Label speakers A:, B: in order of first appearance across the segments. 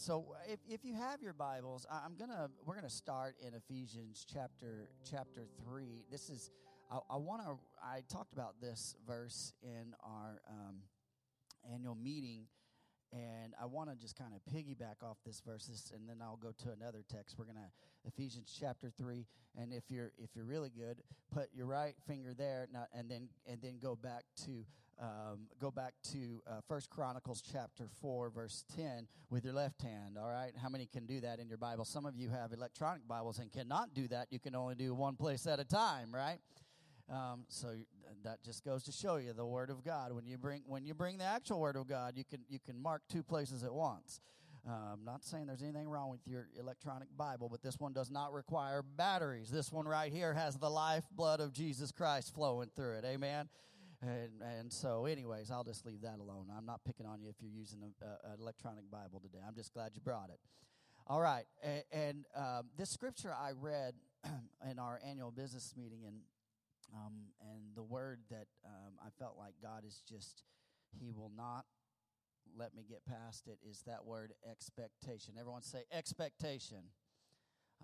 A: So if, if you have your Bibles, I'm gonna we're gonna start in Ephesians chapter chapter three. This is I, I want to I talked about this verse in our um, annual meeting, and I want to just kind of piggyback off this verses, and then I'll go to another text. We're gonna Ephesians chapter three, and if you're if you're really good, put your right finger there, and then and then go back to um, go back to uh, First Chronicles chapter four, verse ten, with your left hand. All right, how many can do that in your Bible? Some of you have electronic Bibles and cannot do that. You can only do one place at a time, right? Um, so that just goes to show you the Word of God. When you bring when you bring the actual Word of God, you can you can mark two places at once. Uh, I'm not saying there's anything wrong with your electronic Bible, but this one does not require batteries. This one right here has the life blood of Jesus Christ flowing through it. Amen. And, and so, anyways, I'll just leave that alone. I'm not picking on you if you're using an electronic Bible today. I'm just glad you brought it. All right. And, and um, this scripture I read in our annual business meeting, and, um, and the word that um, I felt like God is just, He will not let me get past it, is that word expectation. Everyone say expectation.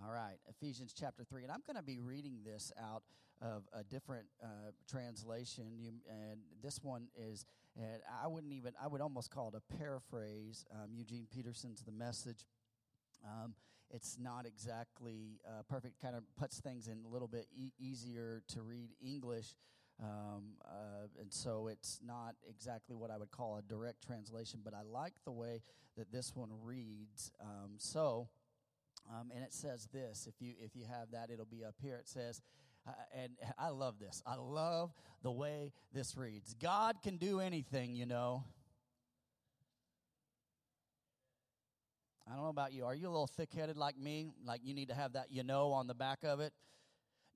A: All right, Ephesians chapter 3. And I'm going to be reading this out of a different uh, translation. You, and this one is, and I wouldn't even, I would almost call it a paraphrase. Um, Eugene Peterson's The Message. Um, it's not exactly uh, perfect, kind of puts things in a little bit e- easier to read English. Um, uh, and so it's not exactly what I would call a direct translation, but I like the way that this one reads. Um, so, um, and it says this. If you if you have that, it'll be up here. It says, and I love this. I love the way this reads. God can do anything, you know. I don't know about you. Are you a little thick headed like me? Like you need to have that you know on the back of it?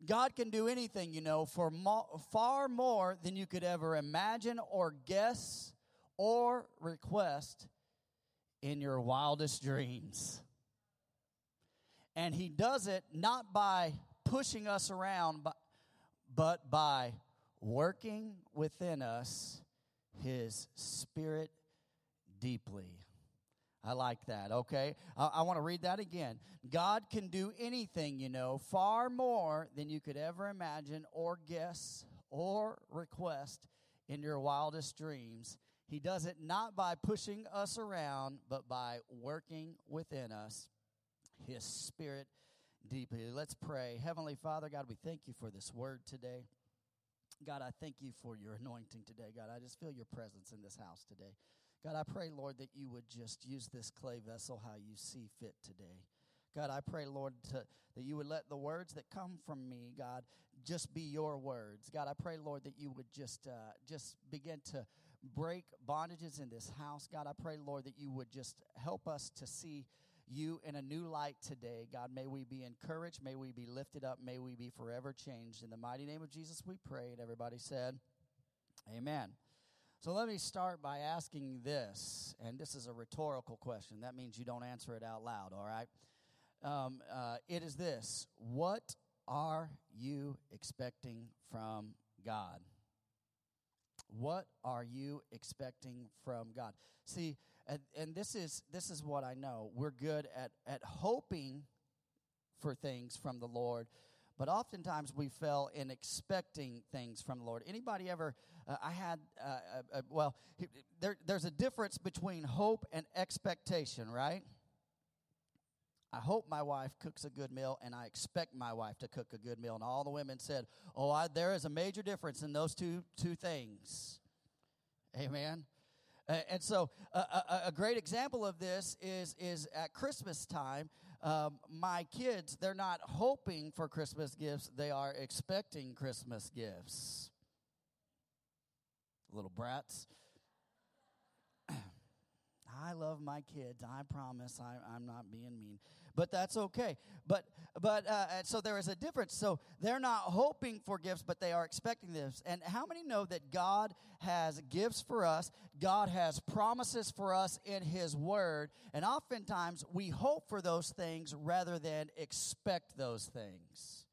A: God can do anything, you know, for mo- far more than you could ever imagine or guess or request in your wildest dreams. And He does it not by pushing us around, but, by working within us His Spirit deeply. I like that, okay? I, I want to read that again. God can do anything, you know, far more than you could ever imagine or guess or request in your wildest dreams. He does it not by pushing us around, but by working within us His Spirit deeply. Let's pray. Heavenly Father, God, we thank you for this word today. God, I thank you for your anointing today. God, I just feel your presence in this house today. God, I pray, Lord, that you would just use this clay vessel how you see fit today. God, I pray, Lord, to, that you would let the words that come from me, God, just be your words. God, I pray, Lord, that you would just uh, just begin to break bondages in this house. God, I pray, Lord, that you would just help us to see you in a new light today. God, may we be encouraged. May we be lifted up. May we be forever changed. In the mighty name of Jesus, we pray. And everybody said, Amen. So let me start by asking this, and this is a rhetorical question. That means you don't answer it out loud, all right? Um, uh, it is this What are you expecting from God? What are you expecting from God? See, and, and this is this is what I know. We're good at at hoping for things from the Lord, but oftentimes we fail in expecting things from the Lord. Anybody ever? Uh, I had uh, uh, uh well, there, there's a difference between hope and expectation, right? I hope my wife cooks a good meal, and I expect my wife to cook a good meal. And all the women said, "Oh, I, there is a major difference in those two two things." Amen. And so, a, a, great example of this is is at Christmas time. Um, my kids, they're not hoping for Christmas gifts; they are expecting Christmas gifts. Little brats. I love my kids. I promise I, am not being mean, but that's okay. But but uh, so there is a difference. So they're not hoping for gifts, but they are expecting this. And how many know that God has gifts for us? God has promises for us in His Word, and oftentimes we hope for those things rather than expect those things.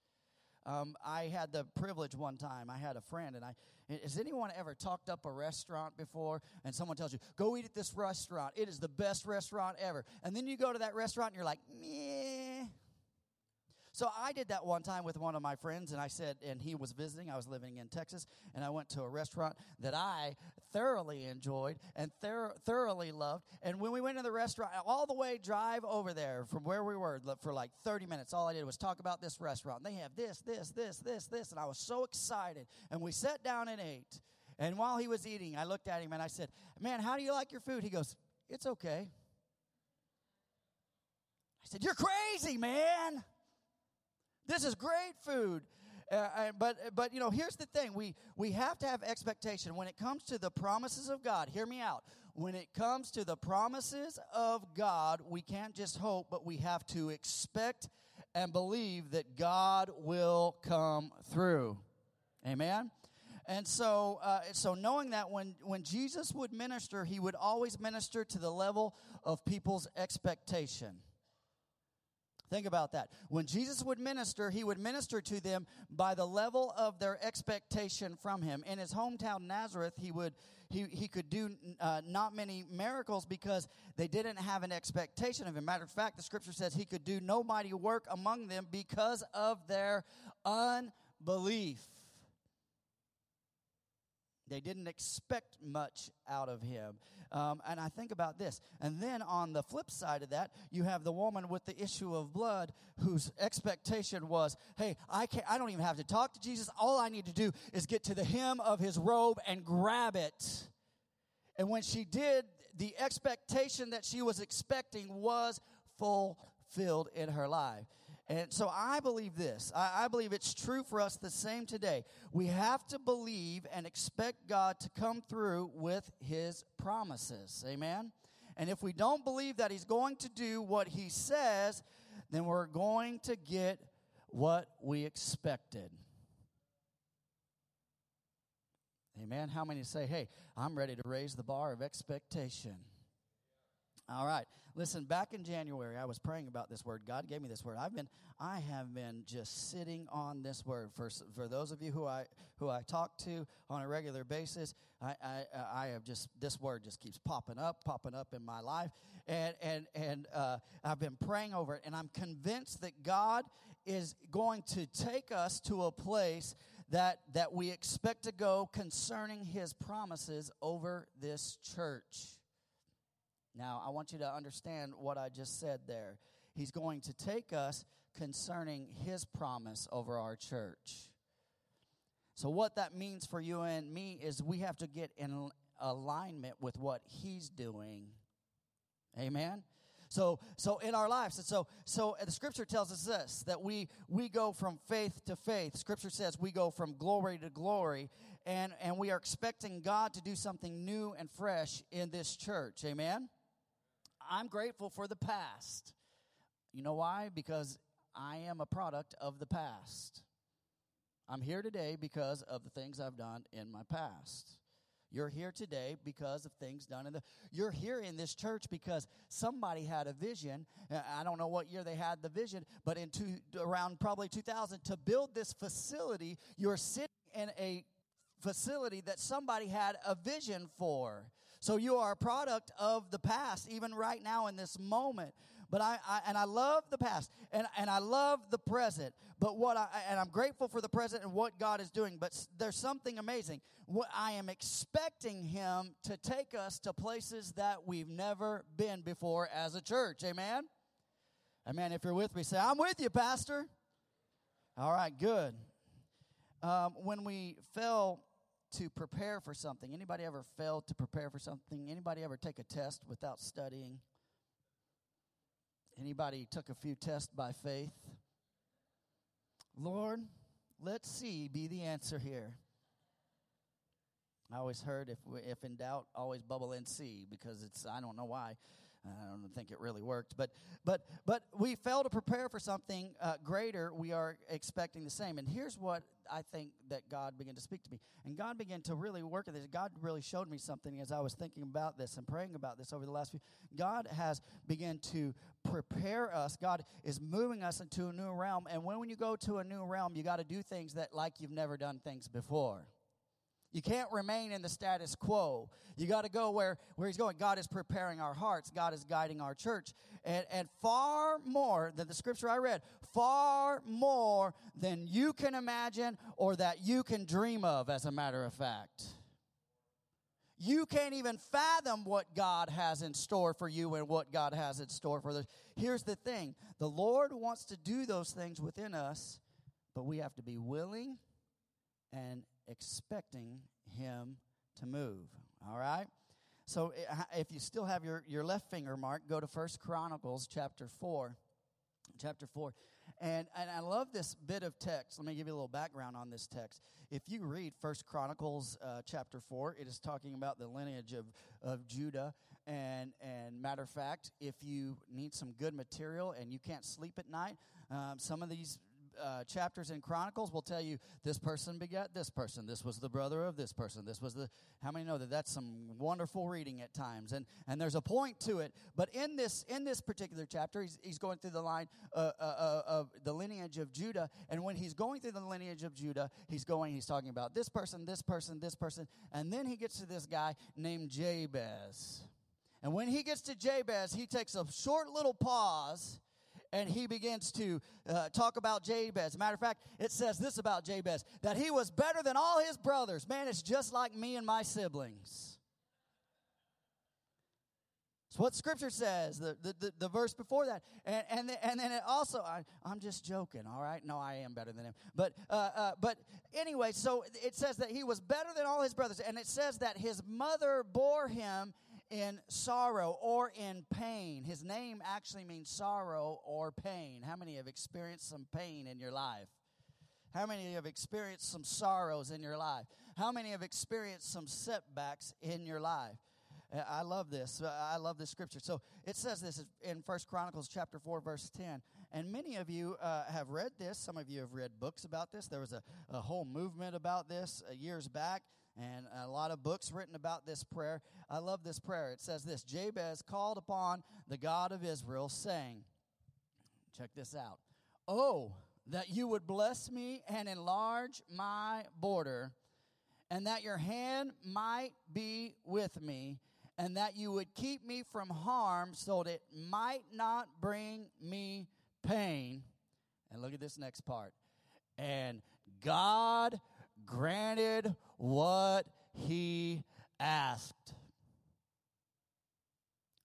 A: Um, I had the privilege one time. I had a friend, and I has anyone ever talked up a restaurant before? And someone tells you, "Go eat at this restaurant. It is the best restaurant ever." And then you go to that restaurant, and you're like, "Meh." So I did that one time with one of my friends, and I said, and he was visiting. I was living in Texas, and I went to a restaurant that I thoroughly enjoyed and thor- thoroughly loved. And when we went to the restaurant, all the way drive over there from where we were for like 30 minutes, all I did was talk about this restaurant. They have this, this, this, this, this, and I was so excited. And we sat down and ate. And while he was eating, I looked at him and I said, Man, how do you like your food? He goes, It's okay. I said, You're crazy, man. This is great food. Uh, but but you know here's the thing. We we have to have expectation. When it comes to the promises of god hear me out. When it comes to the promises of god we can't just hope but we have to expect and believe that god will come through. Amen? And so uh, so knowing that when when jesus would minister he would always minister to the level of people's expectation Think about that. When Jesus would minister, he would minister to them by the level of their expectation from him. In his hometown Nazareth, he would he, he could do uh, not many miracles because they didn't have an expectation of him. Matter of fact, the scripture says he could do no mighty work among them because of their unbelief. They didn't expect much out of him. Um, and I think about this. And then on the flip side of that, you have the woman with the issue of blood whose expectation was, hey, I, can't, I don't even have to talk to Jesus. All I need to do is get to the hem of his robe and grab it. And when she did, the expectation that she was expecting was fulfilled in her life. And so I believe this. I, I, believe it's true for us the same today. We have to believe and expect God to come through with his promises. Amen? And if we don't believe that he's going to do what he says, then we're going to get what we expected. Amen. How many say, hey, I'm ready to raise the bar of expectation? All right. Listen, back in January, I was praying about this word. God gave me this word. I've been, I have been just sitting on this word. For, for those of you who I, who I talk to on a regular basis, I, I, I have just, this word just keeps popping up, popping up in my life. And, and, and uh, I've been praying over it. And I'm convinced that God is going to take us to a place that, that we expect to go concerning his promises over this church. Now, I want you to understand what I just said there. He's going to take us concerning his promise over our church. So, what that means for you and me is we have to get in alignment with what he's doing. Amen. So, so in our lives, and so, so the scripture tells us this that we we go from faith to faith. Scripture says we go from glory to glory, and and we are expecting God to do something new and fresh in this church. Amen. I'm grateful for the past. You know why? Because I am a product of the past. I'm here today because of the things I've done in my past. You're here today because of things done in the. You're here in this church because somebody had a vision. Uh, I don't know what year they had the vision, but in two, around probably 2000 to build this facility. You're sitting in a facility that somebody had a vision for. So you are a product of the past, even right now in this moment. But I, I, and I love the past and, and I love the present. But what I and I'm grateful for the present and what God is doing. But there's something amazing. What I am expecting Him to take us to places that we've never been before as a church. Amen. Amen. If you're with me, say, "I'm with you, Pastor." All right, good. Um, when we fell to prepare for something. Anybody ever failed to prepare for something? Anybody ever take a test without studying? Anybody took a few tests by faith? Lord, let C be the answer here. I always heard if if in doubt, always bubble in C because it's I don't know why. I don't think it really worked, but but but we fail to prepare for something uh, greater. We are expecting the same. And here's what I think that God began to speak to me, and God began to really work at this. God really showed me something as I was thinking about this and praying about this over the last few. God has begun to prepare us. God is moving us into a new realm, and when, when you go to a new realm, you got to do things that like you've never done things before. You can't remain in the status quo. You got to go where, where He's going. God is preparing our hearts, God is guiding our church. And, and far more than the scripture I read, far more than you can imagine or that you can dream of, as a matter of fact. You can't even fathom what God has in store for you and what God has in store for others. Here's the thing the Lord wants to do those things within us, but we have to be willing and expecting him to move. All right? So if you still have your, your left finger mark, go to First Chronicles chapter 4. Chapter 4. And, and I love this bit of text. Let me give you a little background on this text. If you read First Chronicles uh, chapter 4, it is talking about the lineage of, of Judah. And, and matter of fact, if you need some good material and you can't sleep at night, um, some of these uh, chapters in Chronicles will tell you this person begat this person. This was the brother of this person. This was the. How many know that that's some wonderful reading at times? And and there's a point to it. But in this in this particular chapter, he's, he's going through the line uh, uh, uh, of the lineage of Judah. And when he's going through the lineage of Judah, he's going. He's talking about this person, this person, this person, and then he gets to this guy named Jabez. And when he gets to Jabez, he takes a short little pause and he begins to uh, talk about Jabez. Matter of fact, it says this about Jabez that he was better than all his brothers. Man, it's just like me and my siblings. It's what Scripture says, the, the, the, the verse before that. And, and, the, and then it also, I, I'm just joking, all right? No, I am better than him. But, uh, uh, but anyway, so it says that he was better than all his brothers. And it says that his mother bore him in sorrow or in pain. His name actually means sorrow or pain. How many have experienced some pain in your life? How many have experienced some sorrows in your life? How many have experienced some setbacks in your life? Uh, I love this. Uh, I love this scripture. So it says this in First Chronicles chapter 4, verse 10. And many of you uh, have read this. Some of you have read books about this. There was a, a whole movement about this uh, years back and a lot of books written about this prayer. I love this prayer. It says this Jabez called upon the God of Israel, saying, Check this out. Oh, that you would bless me and enlarge my border, and that your hand might be with me, and that you would keep me from harm so that it might not bring me pain. And look at this next part. And God granted what he asked.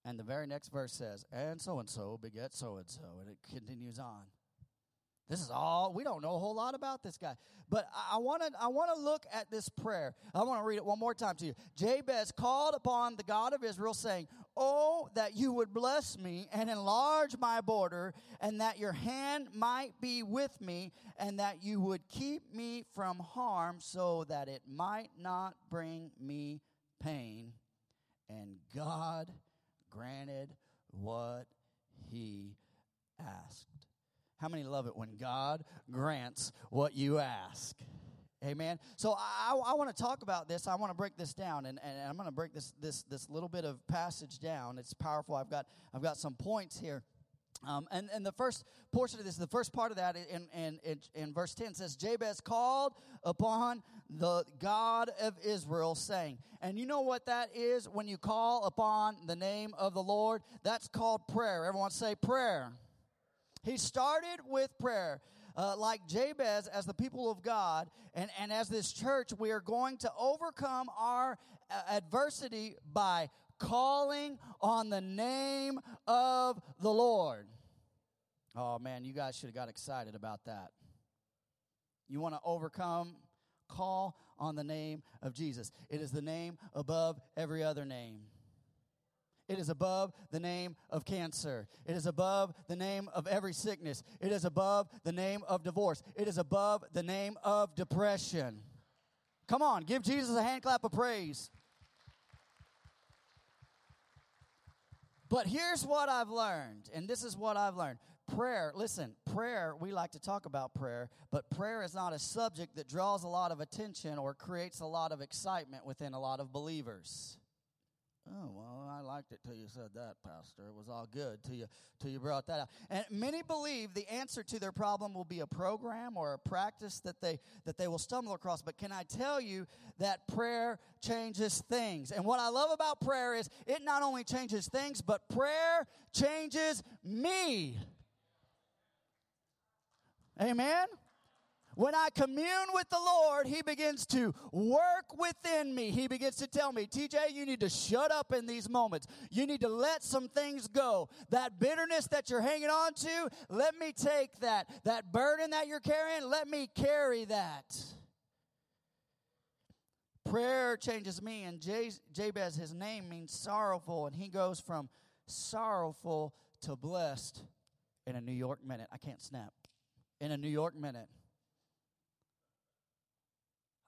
A: And the very next verse says, and so and so beget so and so. And it continues on. This is all we don't know a whole lot about this guy, but I want to I want to look at this prayer. I want to read it one more time to you. Jabez called upon the God of Israel, saying, "Oh, that you would bless me and enlarge my border, and that your hand might be with me, and that you would keep me from harm, so that it might not bring me pain." And God granted what he asked. How many love it when God grants what you ask? Amen. So I, I want to talk about this. I want to break this down, and, and I'm going to break this this this little bit of passage down. It's powerful. I've got I've got some points here. Um, and, and the first portion of this, the first part of that in, in, in, in verse 10 says, Jabez called upon the God of Israel, saying, and you know what that is when you call upon the name of the Lord? That's called prayer. Everyone say prayer. He started with prayer. Uh, like Jabez, as the people of God, and, and as this church, we are going to overcome our uh, adversity by calling on the name of the Lord. Oh man, you guys should have got excited about that. You want to overcome? Call on the name of Jesus. It is the name above every other name. It is above the name of cancer. It is above the name of every sickness. It is above the name of divorce. It is above the name of depression. Come on, give Jesus a hand clap of praise. But here's what I've learned, and this is what I've learned. Prayer, listen, prayer, we like to talk about prayer, but prayer is not a subject that draws a lot of attention or creates a lot of excitement within a lot of believers. Oh, well, I liked it till you said that, Pastor. It was all good till you, till you brought that out. And many believe the answer to their problem will be a program or a practice that they, that they will stumble across. But can I tell you that prayer changes things? And what I love about prayer is it not only changes things, but prayer changes me. Amen? When I commune with the Lord, He begins to work within me. He begins to tell me, TJ, you need to shut up in these moments. You need to let some things go. That bitterness that you're hanging on to, let me take that. That burden that you're carrying, let me carry that. Prayer changes me, and Jabez, his name means sorrowful, and he goes from sorrowful to blessed in a New York minute. I can't snap. In a New York minute.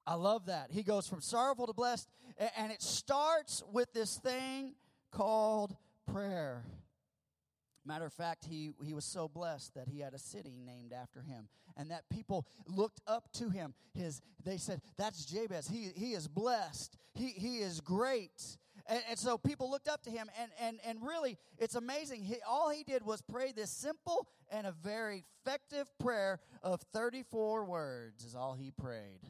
A: I love that. He goes from sorrowful to blessed, and it starts with this thing called prayer. Matter of fact, he, he was so blessed that he had a city named after him, and that people looked up to him. His, they said, That's Jabez. He, he is blessed, he, he is great. And, and so people looked up to him, and, and, and really, it's amazing. He, all he did was pray this simple and a very effective prayer of 34 words, is all he prayed.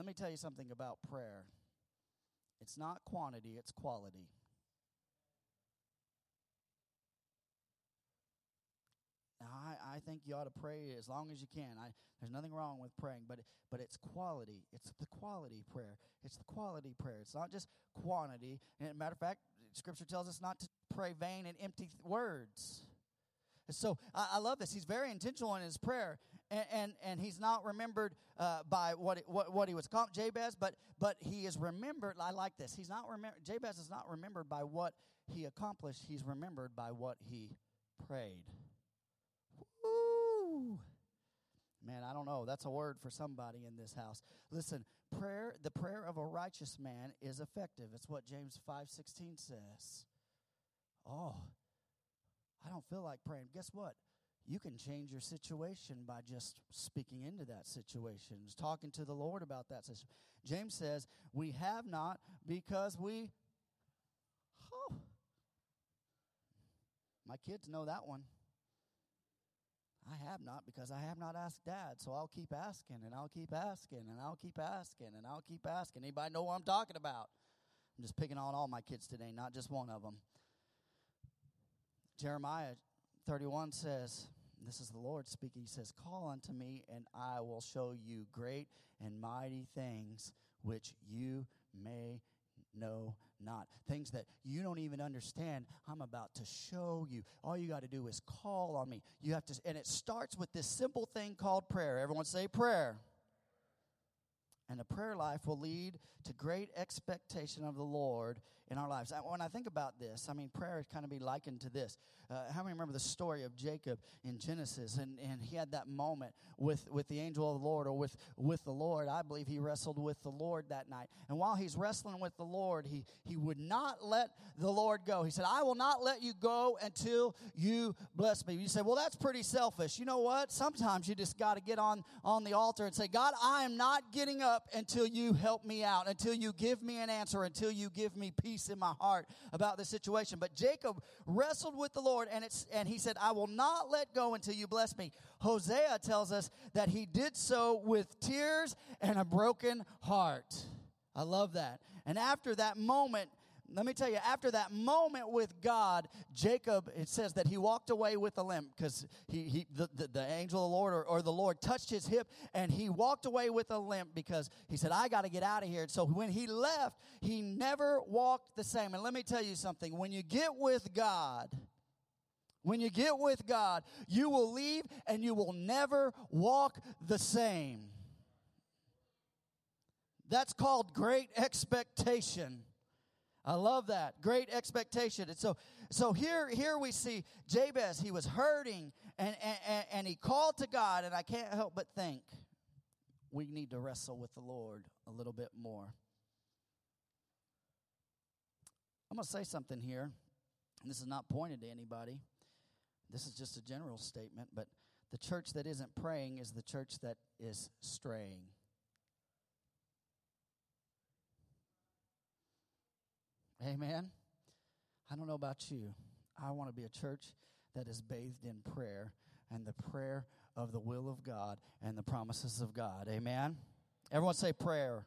A: Let me tell you something about prayer it's not quantity, it's quality. Now, I, I think you ought to pray as long as you can. I, there's nothing wrong with praying, but, but it's quality. It's the quality prayer. It's the quality prayer. It's not just quantity. And matter of fact, Scripture tells us not to pray vain and empty words. And so I, I love this. He's very intentional in his prayer and, and, and he's not remembered uh, by what, it, what what he was called Jabez, but but he is remembered. I like this. He's not remembered. Jabez is not remembered by what he accomplished. He's remembered by what he prayed. Woo! Man, I don't know. That's a word for somebody in this house. Listen, prayer, the prayer of a righteous man is effective. It's what James 5:16 says. Oh, I don't feel like praying. Guess what? You can change your situation by just speaking into that situation, talking to the Lord about that situation. James says, We have not because we. Oh, my kids know that one. I have not because I have not asked dad. So I'll keep asking and I'll keep asking and I'll keep asking and I'll keep asking. Anybody know what I'm talking about? I'm just picking on all my kids today, not just one of them. Jeremiah 31 says, this is the Lord speaking. He says, Call unto me, and I will show you great and mighty things which you may know not. Things that you don't even understand, I'm about to show you. All you got to do is call on me. You have to, and it starts with this simple thing called prayer. Everyone say prayer. And a prayer life will lead to great expectation of the Lord in our lives. When I think about this, I mean, prayer kind of be likened to this. Uh, how many remember the story of Jacob in Genesis? And, and he had that moment with, with the angel of the Lord or with, with the Lord. I believe he wrestled with the Lord that night. And while he's wrestling with the Lord, he, he would not let the Lord go. He said, I will not let you go until you bless me. You say, well, that's pretty selfish. You know what? Sometimes you just got to get on, on the altar and say, God, I am not getting up until you help me out, until you give me an answer, until you give me peace in my heart about the situation. But Jacob wrestled with the Lord and it's and he said, I will not let go until you bless me. Hosea tells us that he did so with tears and a broken heart. I love that. And after that moment, let me tell you, after that moment with God, Jacob, it says that he walked away with a limp because he, he the, the, the, angel of the Lord or, or the Lord touched his hip and he walked away with a limp because he said, I got to get out of here. so when he left, he never walked the same. And let me tell you something when you get with God, when you get with God, you will leave and you will never walk the same. That's called great expectation. I love that. Great expectation. And so, so here, here we see Jabez, he was hurting and, and, and he called to God, and I can't help but think we need to wrestle with the Lord a little bit more. I'm going to say something here. And this is not pointed to anybody. This is just a general statement, but the church that isn't praying is the church that is straying. Amen. I don't know about you. I want to be a church that is bathed in prayer and the prayer of the will of God and the promises of God. Amen. Everyone say prayer.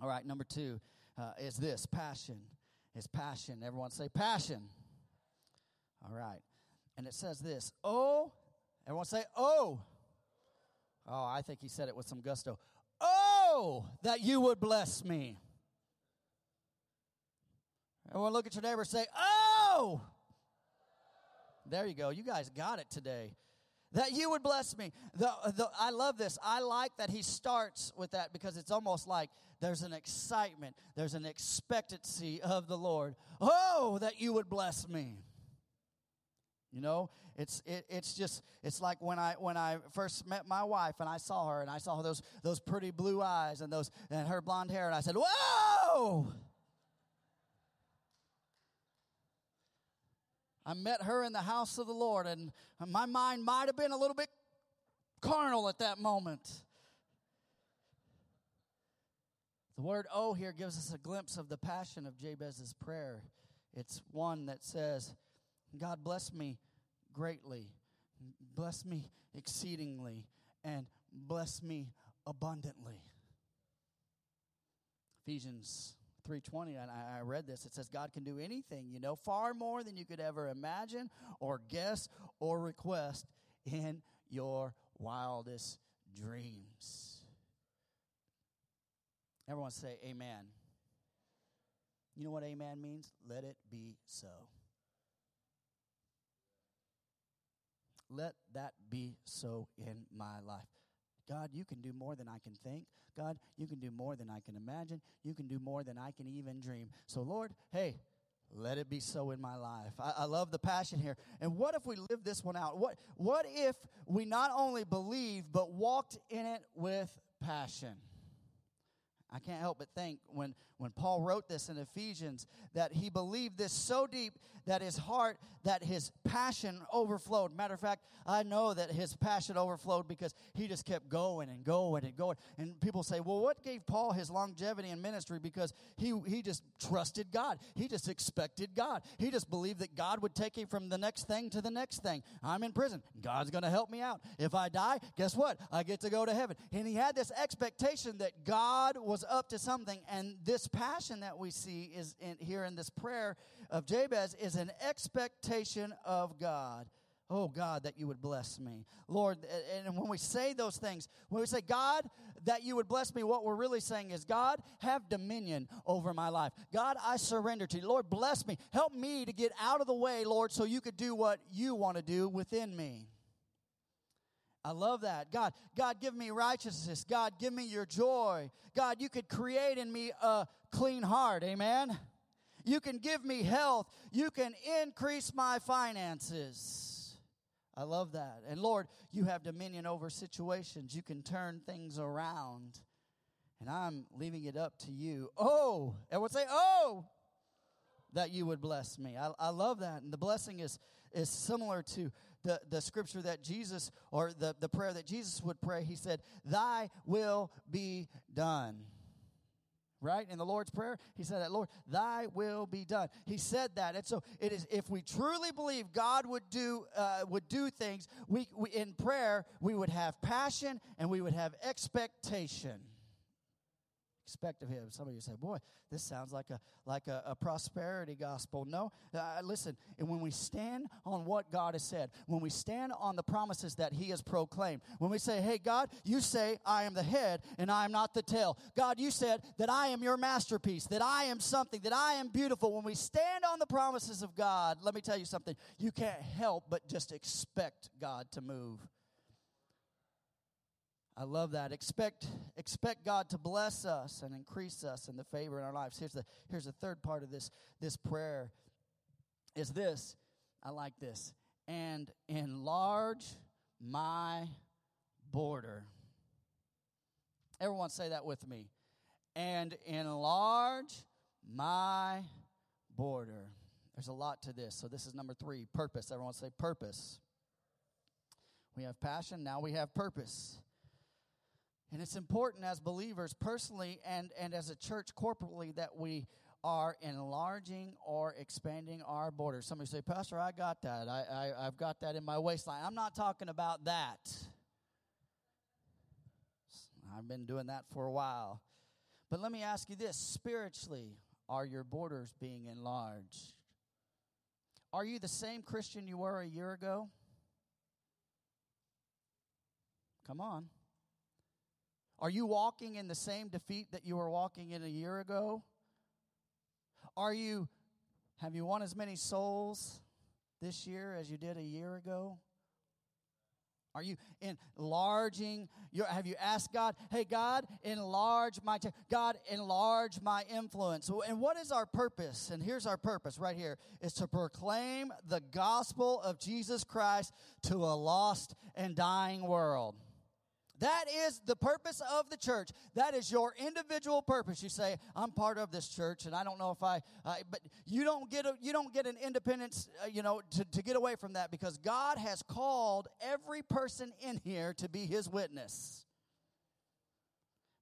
A: All right, number two uh, is this passion. Is passion. Everyone say passion. All right. And it says this Oh, everyone say, Oh. Oh, I think he said it with some gusto. Oh, that you would bless me. Everyone look at your neighbor and say, Oh! There you go. You guys got it today. That you would bless me. The, the, I love this. I like that he starts with that because it's almost like there's an excitement, there's an expectancy of the Lord. Oh, that you would bless me. You know, it's it, it's just it's like when I when I first met my wife and I saw her and I saw those those pretty blue eyes and those and her blonde hair and I said, "Whoa!" I met her in the house of the Lord, and my mind might have been a little bit carnal at that moment. The word oh here gives us a glimpse of the passion of Jabez's prayer. It's one that says, God bless me greatly, bless me exceedingly, and bless me abundantly. Ephesians 3.20 and I, I read this it says god can do anything you know far more than you could ever imagine or guess or request in your wildest dreams. Everyone say amen. You know what amen means? Let it be so. Let that be so in my life God, you can do more than I can think. God, you can do more than I can imagine. You can do more than I can even dream. So, Lord, hey, let it be so in my life. I, I, love the passion here. And what if we live this one out? What, what if we not only believe, but walked in it with passion? I can't help but think when, when Paul wrote this in Ephesians that he believed this so deep that his heart, that his passion overflowed. Matter of fact, I know that his passion overflowed because he just kept going and going and going. And people say, well, what gave Paul his longevity in ministry? Because he, he just trusted God. He just expected God. He just believed that God would take him from the next thing to the next thing. I'm in prison. God's going to help me out. If I die, guess what? I get to go to heaven. And he had this expectation that God was up to something. And this passion that we see is in, here in this prayer of Jabez is an expectation of God. Oh, God, that you would bless me. Lord, and when we say those things, when we say, God, that you would bless me, what we're really saying is, God, have dominion over my life. God, I surrender to you. Lord, bless me. Help me to get out of the way, Lord, so you could do what you want to do within me. I love that. God, God, give me righteousness. God, give me your joy. God, you could create in me a clean heart. Amen. You can give me health. You can increase my finances. I love that. And Lord, you have dominion over situations. You can turn things around. And I'm leaving it up to you. Oh, everyone say, oh, that you would bless me. I, I love that. And the blessing is, is similar to the, the scripture that Jesus, or the, the prayer that Jesus would pray. He said, Thy will be done right? In the Lord's Prayer, he said that, Lord, thy will be done. He said that. And so it is if we truly believe God would do uh, would do things, we, we in prayer, we would have passion and we would have expectation expect of him. Some of you say, boy, this sounds like a, like a, a prosperity gospel. No, uh, listen, and when we stand on what God has said, when we stand on the promises that he has proclaimed, when we say, hey, God, you say I am the head and I am not the tail. God, you said that I am your masterpiece, that I am something, that I am beautiful. When we stand on the promises of God, let me tell you something, you can't help but just expect God to move. I love that. Expect expect God to bless us and increase us in the favor in our lives. Here's the here's the third part of this this prayer is this. I like this. And enlarge my border. Everyone say that with me. And enlarge my border. There's a lot to this. So, this is number three purpose. Everyone say purpose. We have passion, now we have purpose. And it's important as believers personally and, and as a church corporately that we are enlarging or expanding our borders. Somebody say, Pastor, I got that. I, I, I've got that in my waistline. I'm not talking about that. I've been doing that for a while. But let me ask you this spiritually, are your borders being enlarged? Are you the same Christian you were a year ago? Come on. Are you walking in the same defeat that you were walking in a year ago? Are you have you won as many souls this year as you did a year ago? Are you enlarging your have you asked God, "Hey God, enlarge my t- God, enlarge my influence." And what is our purpose? And here's our purpose right here is to proclaim the gospel of Jesus Christ to a lost and dying world. That is the purpose of the church. That is your individual purpose. You say, "I'm part of this church, and I don't know if I," but you don't get a, you don't get an independence, uh, you know, to, to get away from that because God has called every person in here to be His witness.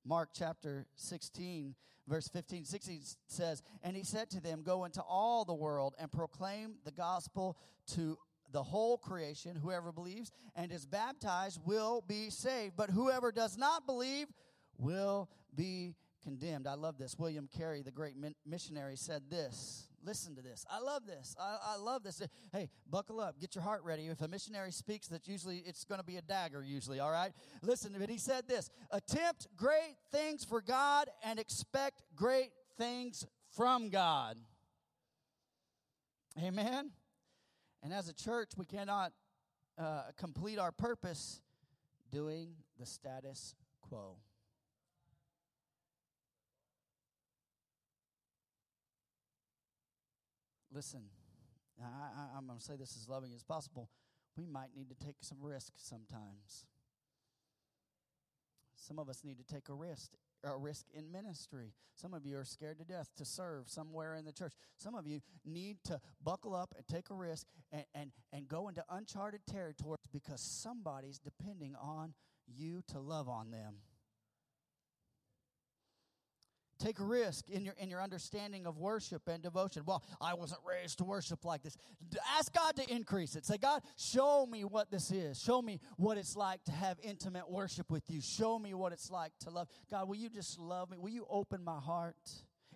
A: Mark chapter 16, verse 15, 16 says, And he said to them, Go into all the world and proclaim the gospel to the whole creation. Whoever believes and is baptized will be saved, but whoever does not believe will be condemned. I love this. William Carey, the great missionary, said this. Listen to this. I love this. I, I, love this. Hey, buckle up. Get your heart ready. If a missionary speaks, that usually it's going to be a dagger. Usually, all right. Listen to it. He said this: Attempt great things for God and expect great things from God. Amen. And as a church, we cannot uh, complete our purpose doing the status quo. Listen, I, am going to say this as loving as possible. We might need to take some risk sometimes. Some of us need to take a risk a risk in ministry. Some of you are scared to death to serve somewhere in the church. Some of you need to buckle up and take a risk and, and, and go into uncharted territories because somebody's depending on you to love on them. Take a risk in your in your understanding of worship and devotion. Well, I wasn't raised to worship like this. Ask God to increase it. Say, God, show me what this is. Show me what it's like to have intimate worship with you. Show me what it's like to love. God, will you just love me? Will you open my heart?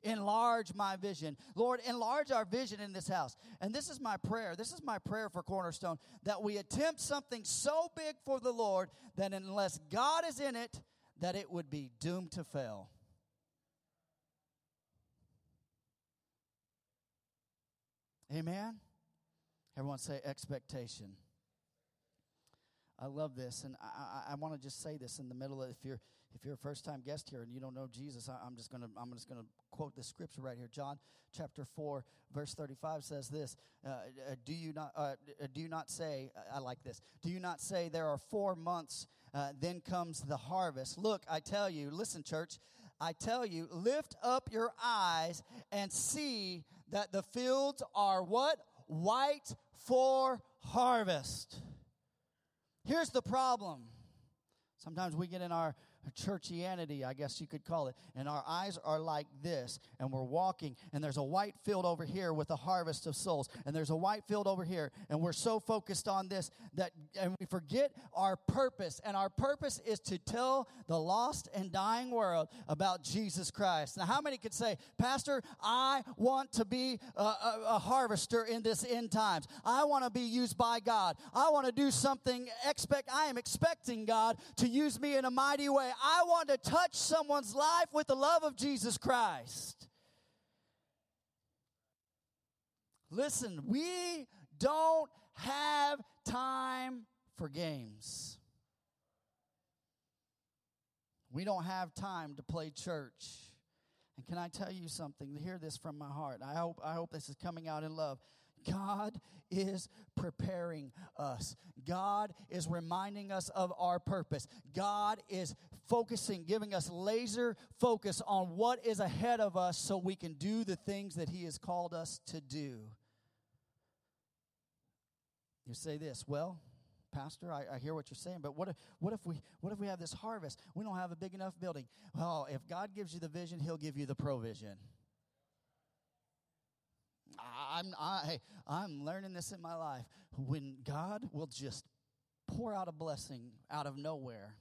A: Enlarge my vision. Lord, enlarge our vision in this house. And this is my prayer. This is my prayer for Cornerstone that we attempt something so big for the Lord that unless God is in it, that it would be doomed to fail. Amen? Everyone say expectation. I love this, and I, I, I want to just say this in the middle of if you're if you're a first time guest here and you don't know Jesus, I, am just gonna I'm just gonna quote the scripture right here. John chapter four verse thirty five says this: uh, uh, Do you not uh, uh do you not say I like this? Do you not say there are four months? Uh, then comes the harvest. Look, I tell you, listen, church. I tell you, lift up your eyes and see that the fields are what? White for harvest. Here's the problem. Sometimes we get in our churchianity, I guess you could call it. And our eyes are like this, and we're walking, and there's a white field over here with a harvest of souls, and there's a white field over here, and we're so focused on this that and we forget our purpose. And our purpose is to tell the lost and dying world about Jesus Christ. Now, how many could say, Pastor, I want to be a, a, a harvester in this end times. I want to be used by God. I want to do something expect I am expecting God to use me in a mighty way. I want to touch someone's life with the love of Jesus Christ. Listen, we don't have time for games. We don't have time to play church. And can I tell you something? Hear this from my heart. I hope I hope this is coming out in love. God is preparing us. God is reminding us of our purpose. God is focusing, giving us laser focus on what is ahead of us so we can do the things that He has called us to do. You say this, well, Pastor, I, I, hear what you're saying, but what if, what if we what if we have this harvest? We don't have a big enough building. Well, if God gives you the vision, He'll give you the provision. I'm I, I'm learning this in my life. When God will just pour out a blessing out of nowhere.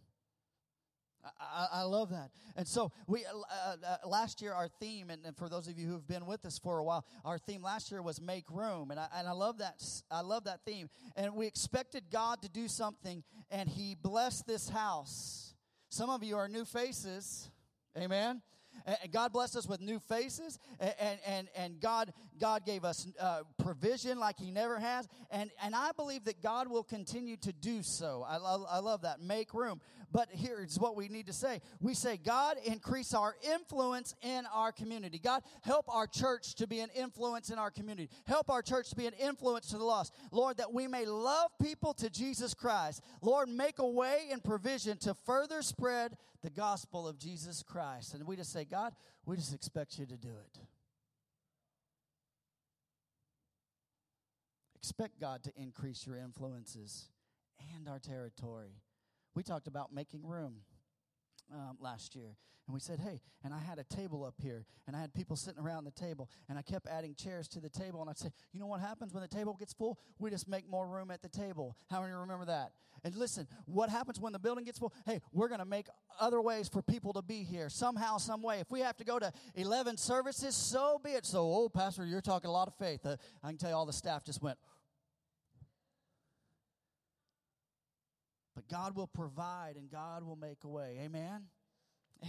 A: I, I, love that. And so we uh, uh, uh, last year our theme, and, and, for those of you who have been with us for a while, our theme last year was make room, and I, and I love that. I love that theme. And we expected God to do something, and He blessed this house. Some of you are new faces, Amen. And God blessed us with new faces, and, and, and God, God gave us uh, provision like He never has. And, and I believe that God will continue to do so. I, love, I love that. Make room. But here's what we need to say we say, God, increase our influence in our community. God, help our church to be an influence in our community. Help our church to be an influence to the lost. Lord, that we may love people to Jesus Christ. Lord, make a way and provision to further spread the gospel of Jesus Christ. And we just say, God, we just expect you to do it. Expect God to increase your influences and our territory. We talked about making room um, last year. And we said, hey, and I had a table up here, and I had people sitting around the table, and I kept adding chairs to the table. And I said, you know what happens when the table gets full? We just make more room at the table. How many remember that? And listen, what happens when the building gets full? Hey, we're going to make other ways for people to be here somehow, some way. If we have to go to 11 services, so be it. So, oh, Pastor, you're talking a lot of faith. Uh, I can tell you all the staff just went, But God will provide and God will make a way. Amen?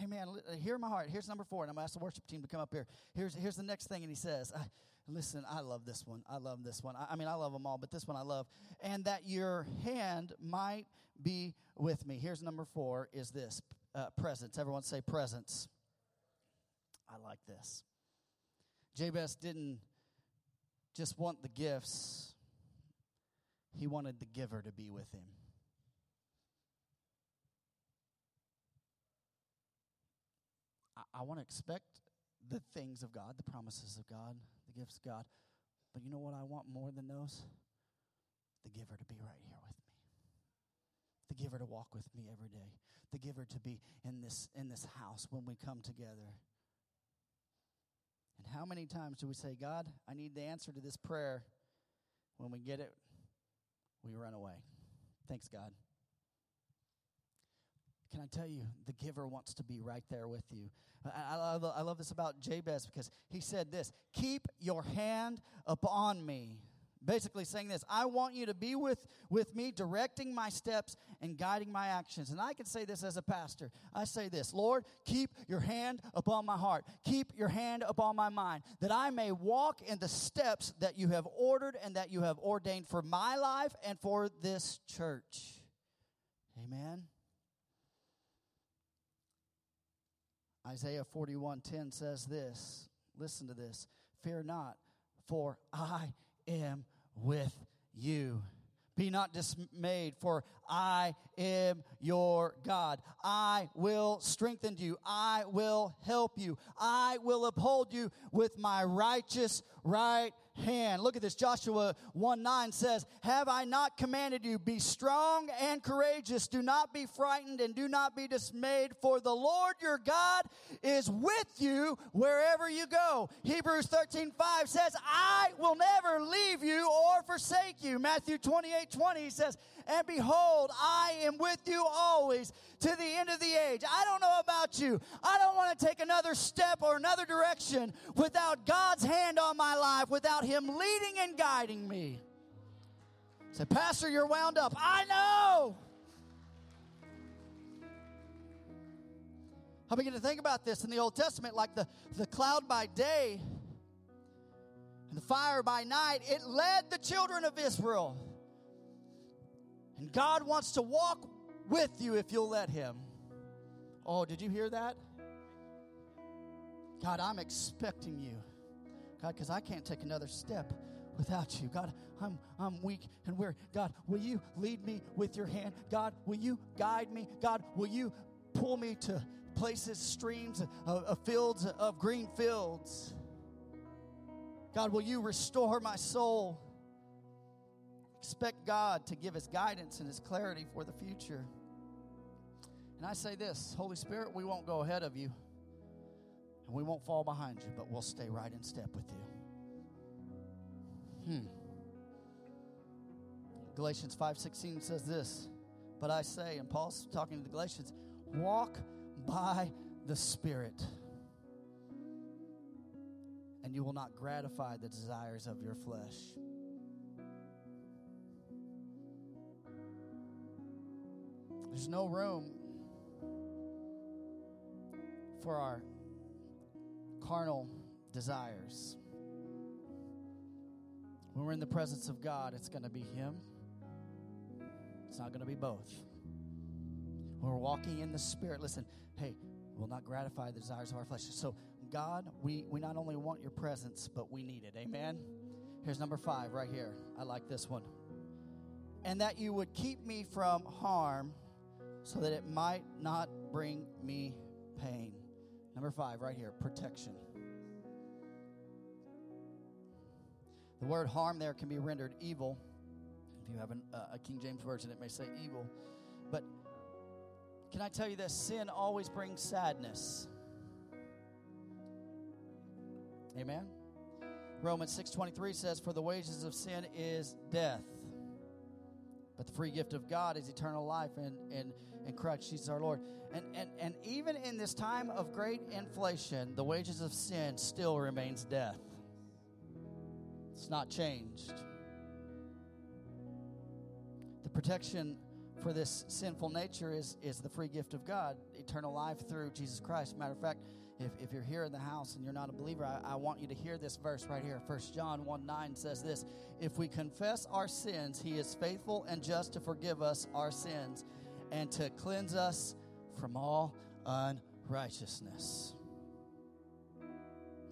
A: Amen. Uh, hear my heart. Here's number four, and I'm going to ask the worship team to come up here. Here's, here's the next thing, and he says, I, Listen, I love this one. I love this one. I, I, mean, I love them all, but this one I love. And that your hand might be with me. Here's number four is this uh, presence. Everyone say presence. I like this. Jabez didn't just want the gifts, he wanted the giver to be with him. I, want to expect the things of God, the promises of God, the gifts of God. But you know what I want more than those? The giver to be right here with me. The giver to walk with me every day. The giver to be in this in this house when we come together. And how many times do we say, God, I need the answer to this prayer? When we get it, we run away. Thanks, God. Can I tell you, the giver wants to be right there with you. I, I, love, I love this about Jabez because he said this Keep your hand upon me. Basically, saying this I want you to be with, with me, directing my steps and guiding my actions. And I can say this as a pastor. I say this Lord, keep your hand upon my heart, keep your hand upon my mind, that I may walk in the steps that you have ordered and that you have ordained for my life and for this church. Amen. Isaiah 41:10 says this. Listen to this. Fear not, for I am with you. Be not dismayed, for I am your God. I will strengthen you. I will help you. I will uphold you with my righteous right hand. Look at this. Joshua 1 9 says, Have I not commanded you, be strong and courageous? Do not be frightened and do not be dismayed, for the Lord your God is with you wherever you go. Hebrews 13 5 says, I will never leave you or forsake you. Matthew 28 20 says, And behold, I am with you always to the end of the age. I don't know about you. I don't want to take another step or another direction without God's hand on my life, without Him leading and guiding me. Say, Pastor, you're wound up. I know. I begin to think about this in the Old Testament, like the, the cloud by day and the fire by night, it led the children of Israel. And God wants to walk with you if you'll let Him. Oh, did you hear that? God, I'm expecting you. God, because I can't take another step without you. God, I'm, I'm weak and weary. God, will you lead me with your hand? God, will you guide me? God, will you pull me to places, streams, of, of fields, of green fields? God, will you restore my soul? Expect God to give His guidance and His clarity for the future. And I say this Holy Spirit, we won't go ahead of you and we won't fall behind you, but we'll stay right in step with you. Hmm. Galatians 5:16 says this, but I say, and Paul's talking to the Galatians, walk by the Spirit, and you will not gratify the desires of your flesh. There's no room for our carnal desires. When we're in the presence of God, it's going to be Him. It's not going to be both. When we're walking in the Spirit, listen, hey, we'll not gratify the desires of our flesh. So, God, we, we not only want your presence, but we need it. Amen? Here's number five right here. I like this one. And that you would keep me from harm so that it might not bring me pain. Number five, right here protection. The word harm there can be rendered evil. If you have an, uh, a King James Version, it may say evil. But can I tell you this? Sin always brings sadness. Amen. Romans 6:23 says for the wages of sin is death. But the free gift of God is eternal life in, in, in Christ Jesus our Lord. And, and, and even in this time of great inflation, the wages of sin still remains death. It's not changed. The protection for this sinful nature is, is the free gift of God, eternal life through Jesus Christ. Matter of fact, if, if you're here in the house and you're not a believer, I, I want you to hear this verse right here. First John 1 9 says this If we confess our sins, he is faithful and just to forgive us our sins and to cleanse us from all unrighteousness.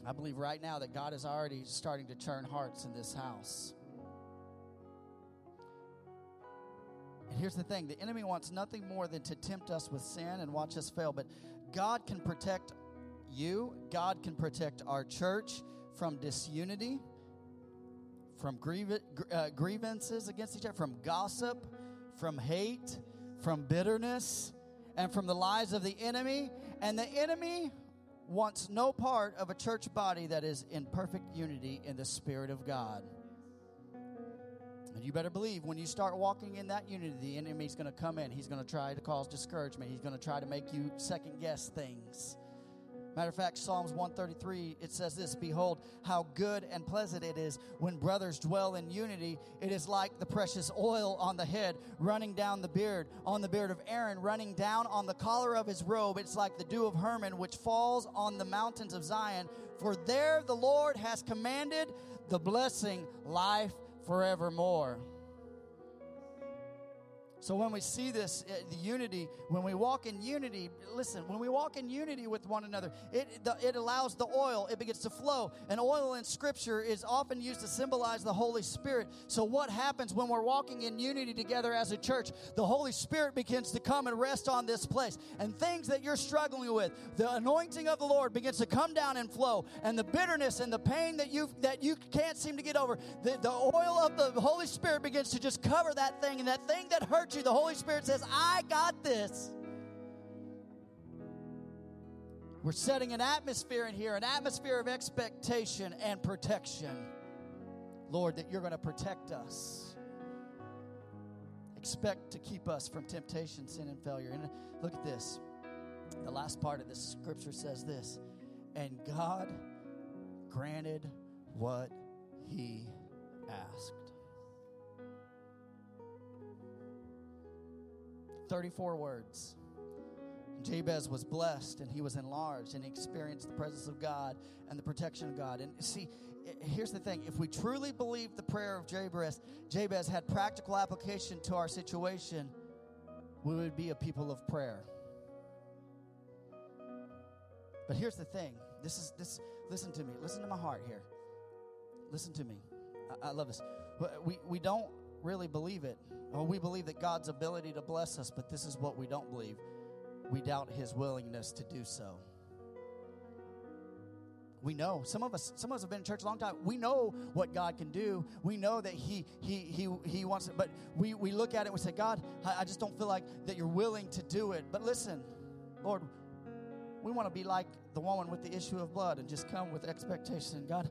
A: I believe right now that God is already starting to turn hearts in this house. And here's the thing the enemy wants nothing more than to tempt us with sin and watch us fail, but God can protect you, God can protect our church from disunity, from uh, grievances against each other, from gossip, from hate, from bitterness, and from the lies of the enemy. And the enemy wants no part of a church body that is in perfect unity in the Spirit of God. And you better believe when you start walking in that unity, the enemy's going to come in. He's going to try to cause discouragement. He's going to try to make you second guess things. Matter of fact, Psalms 133, it says this Behold, how good and pleasant it is when brothers dwell in unity. It is like the precious oil on the head running down the beard, on the beard of Aaron, running down on the collar of his robe. It's like the dew of Hermon, which falls on the mountains of Zion. For there the Lord has commanded the blessing, life forevermore. So when we see this, uh, the unity, when we walk in unity, listen, when we walk in unity with one another, it, the, it allows the oil, it begins to flow. And oil in Scripture is often used to symbolize the Holy Spirit. So what happens when we're walking in unity together as a church? The Holy Spirit begins to come and rest on this place. And things that you're struggling with, the anointing of the Lord begins to come down and flow. And the bitterness and the pain that you that you can't seem to get over, the, the oil of the Holy Spirit begins to just cover that thing. And that thing that hurts you, the Holy Spirit says, I got this. We're setting an atmosphere in here, an atmosphere of expectation and protection. Lord, that you're going to protect us. Expect to keep us from temptation, sin, and failure. And look at this. The last part of this scripture says this And God granted what he asked. 34 words. Jabez was blessed and he was enlarged and he experienced the presence of God and the protection of God. And see, here's the thing if we truly believe the prayer of Jabez, Jabez had practical application to our situation, we would be a people of prayer. But here's the thing. This is this listen to me. Listen to my heart here. Listen to me. I, I love this. We, we don't really believe it. Well, we believe that God's ability to bless us, but this is what we don't believe. We doubt his willingness to do so. We know some of us. Some of us have been in church a long time. We know what God can do. We know that He He He He wants it. But we we look at it and we say, God, I, I just don't feel like that you're willing to do it. But listen, Lord, we want to be like the woman with the issue of blood and just come with expectation. God,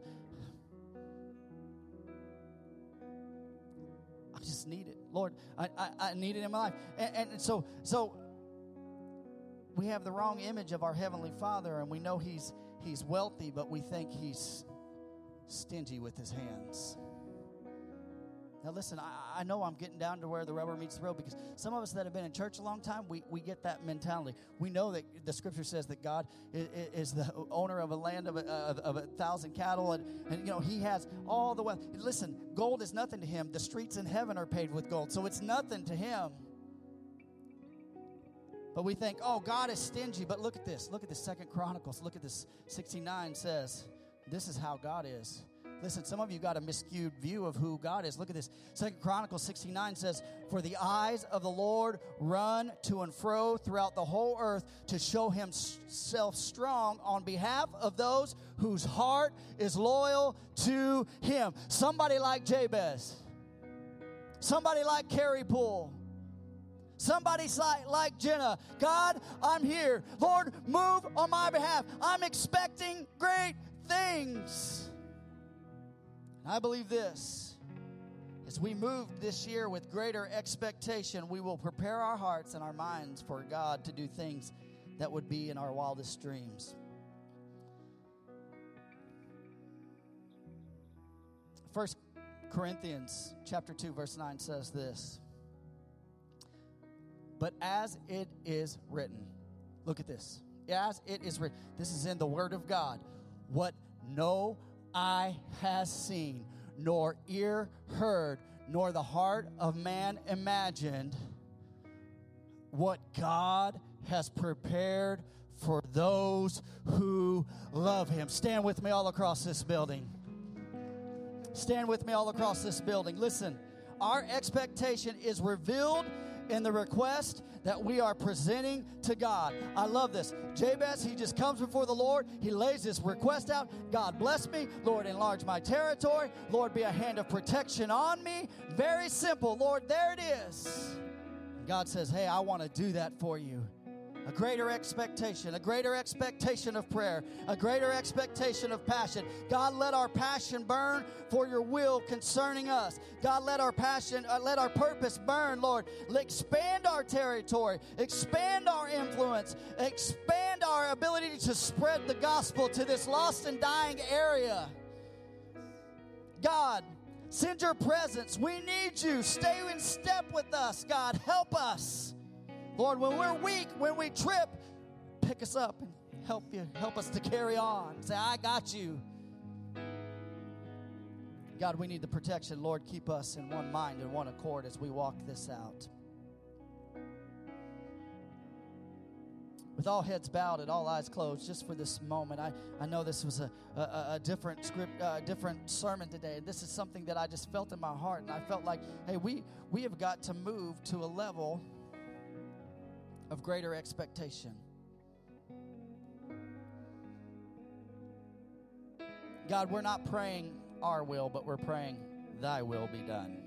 A: just need it. Lord, I, I, I need it in my life. And, and so so we have the wrong image of our Heavenly Father, and we know He's He's wealthy, but we think He's stingy with His hands. Now, listen, I, I, know I'm getting down to where the rubber meets the road because some of us that have been in church a long time, we, we get that mentality. We know that the scripture says that God is, is the owner of a land of a, of, of a thousand cattle, and, and, you know, He has all the wealth. Listen, gold is nothing to Him. The streets in heaven are paved with gold, so it's nothing to Him. But we think, oh, God is stingy. But look at this. Look at the Second Chronicles. Look at this 69 says, this is how God is. Listen, some of you got a miscued view of who God is. Look at this. Second Chronicles 69 says, For the eyes of the Lord run to and fro throughout the whole earth to show himself strong on behalf of those whose heart is loyal to him. Somebody like Jabez. Somebody like Carrie Poole. Somebody like, like Jenna, God, I'm here. Lord, move on my behalf. I'm expecting great things. And I believe this. As we move this year with greater expectation, we will prepare our hearts and our minds for God to do things that would be in our wildest dreams. First Corinthians chapter 2 verse 9 says this. But as it is written, look at this. As it is written, this is in the Word of God. What no eye has seen, nor ear heard, nor the heart of man imagined, what God has prepared for those who love Him. Stand with me all across this building. Stand with me all across this building. Listen, our expectation is revealed in the request that we are presenting to God. I love this. Jabez, he just comes before the Lord. He lays his request out. God bless me. Lord, enlarge my territory. Lord, be a hand of protection on me. Very simple. Lord, there it is. God says, Hey, I want to do that for you a greater expectation, a greater expectation of prayer, a greater expectation of passion. God, let our passion burn for your will concerning us. God, let our passion, uh, let our purpose burn, Lord. Expand our territory, expand our influence, expand our ability to spread the gospel to this lost and dying area. God, send your presence. We need you. Stay in step with us, God. Help us. Lord, when we're weak, when we trip, pick us up and help you, help us to carry on. Say, I got you. God, we need the protection. Lord, keep us in one mind and one accord as we walk this out. With all heads bowed and all eyes closed, just for this moment, I, I know this was a, a, a different script, a different sermon today. This is something that I just felt in my heart, and I felt like, hey, we we have got to move to a level of greater expectation. God, we're not praying our will, but we're praying thy will be done.